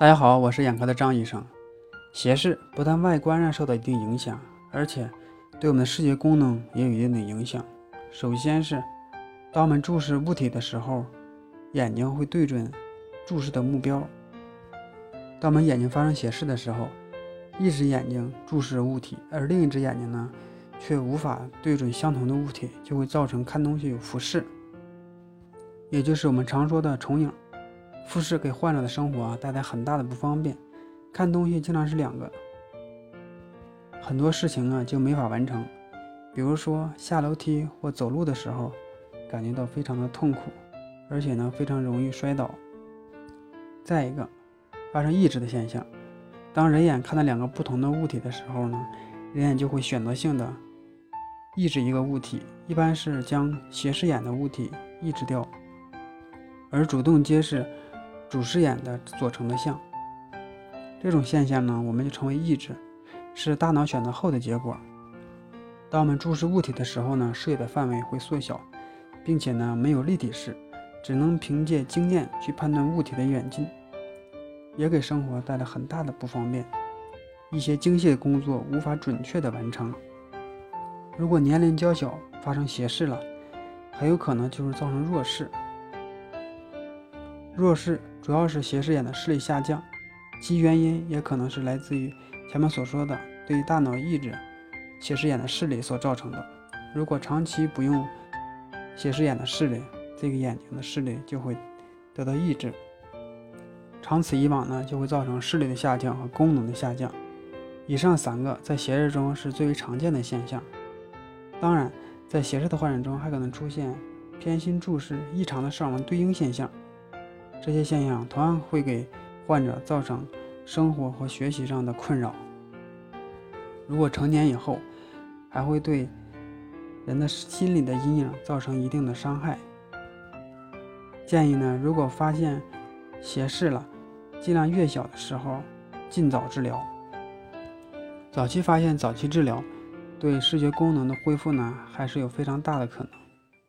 大家好，我是眼科的张医生。斜视不但外观上受到一定影响，而且对我们的视觉功能也有一定的影响。首先是，当我们注视物体的时候，眼睛会对准注视的目标。当我们眼睛发生斜视的时候，一只眼睛注视物体，而另一只眼睛呢，却无法对准相同的物体，就会造成看东西有俯视，也就是我们常说的重影。复视给患者的生活啊带来很大的不方便，看东西经常是两个，很多事情啊就没法完成。比如说下楼梯或走路的时候，感觉到非常的痛苦，而且呢非常容易摔倒。再一个，发生抑制的现象，当人眼看到两个不同的物体的时候呢，人眼就会选择性的抑制一个物体，一般是将斜视眼的物体抑制掉，而主动揭示。主视眼的左成的像，这种现象呢，我们就称为抑制，是大脑选择后的结果。当我们注视物体的时候呢，视野的范围会缩小，并且呢没有立体视，只能凭借经验去判断物体的远近，也给生活带来很大的不方便。一些精细的工作无法准确的完成。如果年龄较小发生斜视了，很有可能就是造成弱视。弱视主要是斜视眼的视力下降，其原因也可能是来自于前面所说的对大脑抑制斜视眼的视力所造成的。如果长期不用斜视眼的视力，这个眼睛的视力就会得到抑制，长此以往呢，就会造成视力的下降和功能的下降。以上三个在斜视中是最为常见的现象。当然，在斜视的患者中还可能出现偏心注视、异常的视网膜对应现象。这些现象同样会给患者造成生活和学习上的困扰。如果成年以后，还会对人的心理的阴影造成一定的伤害。建议呢，如果发现斜视了，尽量越小的时候尽早治疗。早期发现、早期治疗，对视觉功能的恢复呢，还是有非常大的可能。